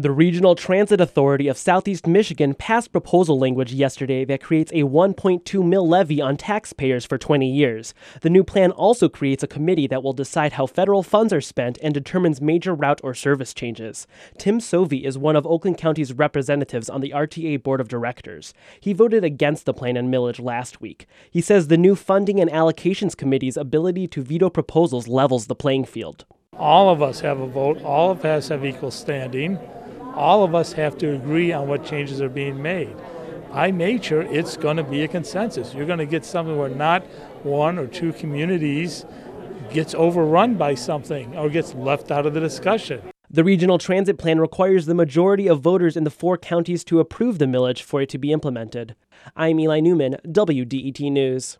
The Regional Transit Authority of Southeast Michigan passed proposal language yesterday that creates a 1.2 mill levy on taxpayers for 20 years. The new plan also creates a committee that will decide how federal funds are spent and determines major route or service changes. Tim Sovey is one of Oakland County's representatives on the RTA board of directors. He voted against the plan and millage last week. He says the new funding and allocations committee's ability to veto proposals levels the playing field. All of us have a vote, all of us have equal standing all of us have to agree on what changes are being made. By nature, it's going to be a consensus. You're going to get something where not one or two communities gets overrun by something or gets left out of the discussion. The regional transit plan requires the majority of voters in the four counties to approve the millage for it to be implemented. I'm Eli Newman, WDET News.